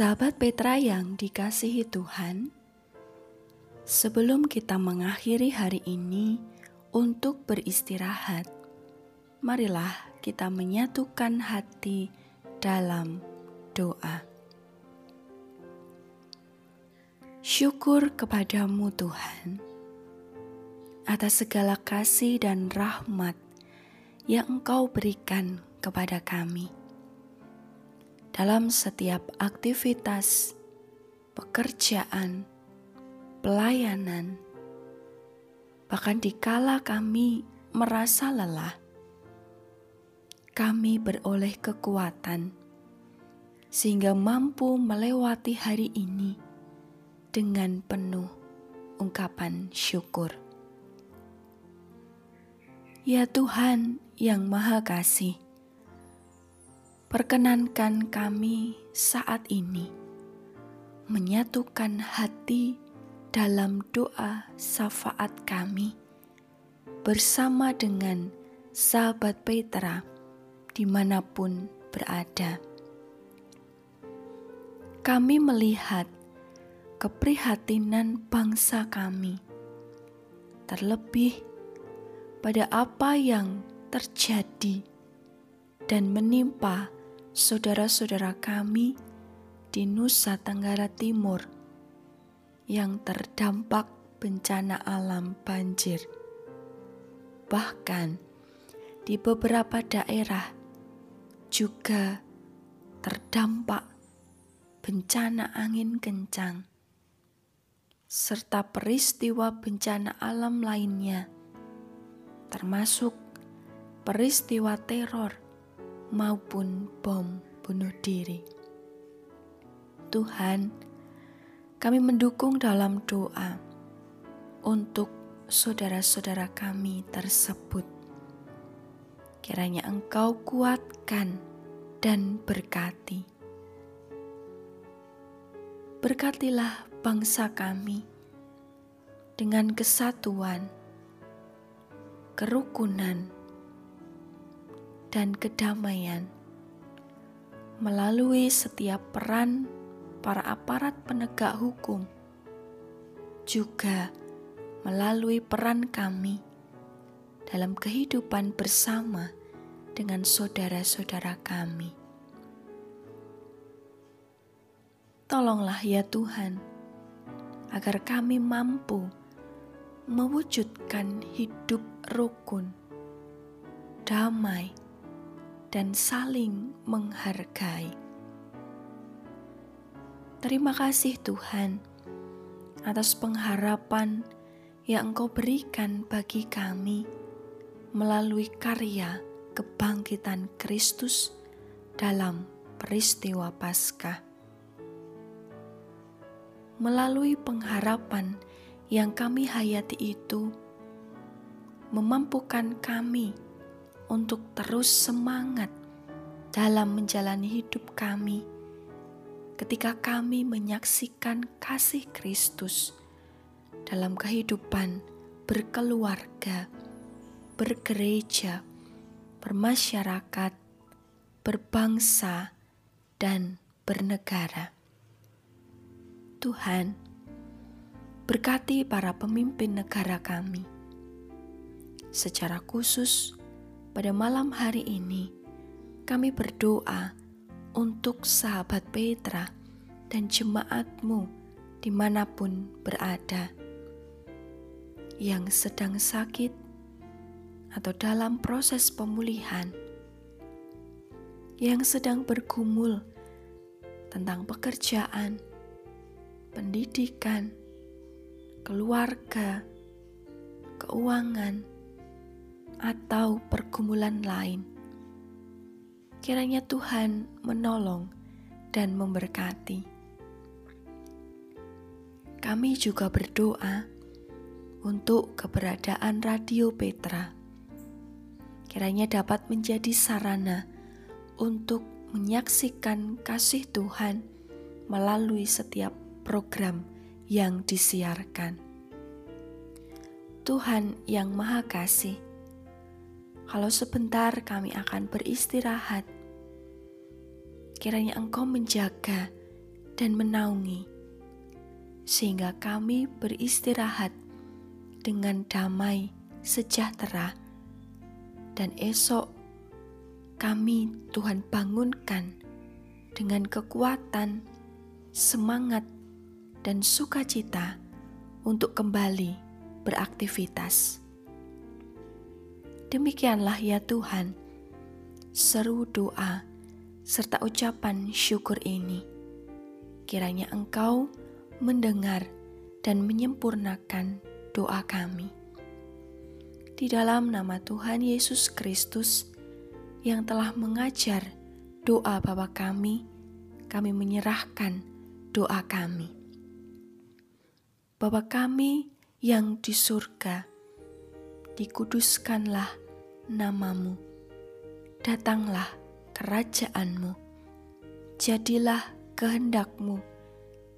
Sahabat Petra yang dikasihi Tuhan, sebelum kita mengakhiri hari ini untuk beristirahat, marilah kita menyatukan hati dalam doa. Syukur kepadamu Tuhan atas segala kasih dan rahmat yang Engkau berikan kepada kami dalam setiap aktivitas, pekerjaan, pelayanan, bahkan dikala kami merasa lelah, kami beroleh kekuatan sehingga mampu melewati hari ini dengan penuh ungkapan syukur. Ya Tuhan yang Maha Kasih, perkenankan kami saat ini menyatukan hati dalam doa syafaat kami bersama dengan sahabat Petra di mana pun berada. Kami melihat keprihatinan bangsa kami, terlebih pada apa yang terjadi dan menimpa saudara-saudara kami di Nusa Tenggara Timur yang terdampak bencana alam banjir. Bahkan di beberapa daerah juga terdampak bencana angin kencang serta peristiwa bencana alam lainnya termasuk peristiwa teror maupun bom bunuh diri. Tuhan, kami mendukung dalam doa untuk saudara-saudara kami tersebut. Kiranya Engkau kuatkan dan berkati. Berkatilah bangsa kami dengan kesatuan, kerukunan, dan kedamaian melalui setiap peran para aparat penegak hukum, juga melalui peran kami dalam kehidupan bersama dengan saudara-saudara kami. Tolonglah ya Tuhan, agar kami mampu mewujudkan hidup rukun, damai, dan saling menghargai. Terima kasih Tuhan atas pengharapan yang Engkau berikan bagi kami melalui karya kebangkitan Kristus dalam peristiwa Paskah. Melalui pengharapan yang kami hayati itu, memampukan kami untuk terus semangat dalam menjalani hidup kami ketika kami menyaksikan kasih Kristus dalam kehidupan berkeluarga, bergereja, bermasyarakat, berbangsa, dan bernegara. Tuhan, berkati para pemimpin negara kami. Secara khusus, pada malam hari ini kami berdoa untuk sahabat Petra dan jemaatmu di mana pun berada. Yang sedang sakit atau dalam proses pemulihan. Yang sedang bergumul tentang pekerjaan, pendidikan, keluarga, keuangan, atau pergumulan lain. Kiranya Tuhan menolong dan memberkati. Kami juga berdoa untuk keberadaan Radio Petra. Kiranya dapat menjadi sarana untuk menyaksikan kasih Tuhan melalui setiap program yang disiarkan. Tuhan yang Maha Kasih, kalau sebentar kami akan beristirahat, kiranya Engkau menjaga dan menaungi, sehingga kami beristirahat dengan damai sejahtera, dan esok kami Tuhan bangunkan dengan kekuatan, semangat, dan sukacita untuk kembali beraktivitas. Demikianlah ya Tuhan, seru doa serta ucapan syukur ini. Kiranya Engkau mendengar dan menyempurnakan doa kami. Di dalam nama Tuhan Yesus Kristus yang telah mengajar doa Bapa kami, kami menyerahkan doa kami. Bapa kami yang di surga, dikuduskanlah namamu, datanglah kerajaanmu, jadilah kehendakmu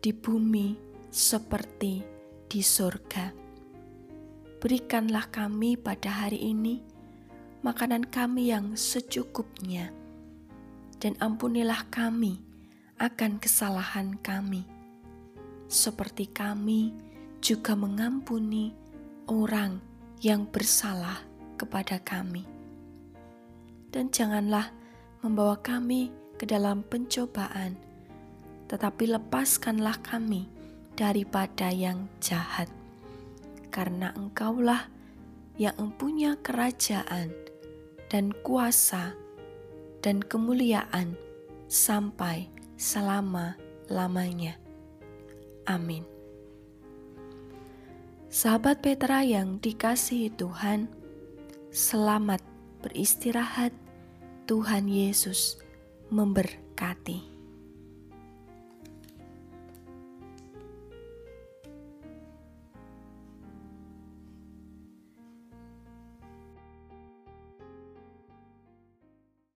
di bumi seperti di surga. Berikanlah kami pada hari ini makanan kami yang secukupnya, dan ampunilah kami akan kesalahan kami, seperti kami juga mengampuni orang yang bersalah kepada kami. Dan janganlah membawa kami ke dalam pencobaan, tetapi lepaskanlah kami daripada yang jahat. Karena engkaulah yang mempunyai kerajaan dan kuasa dan kemuliaan sampai selama-lamanya. Amin. Sahabat Petra yang dikasihi Tuhan, selamat beristirahat. Tuhan Yesus memberkati.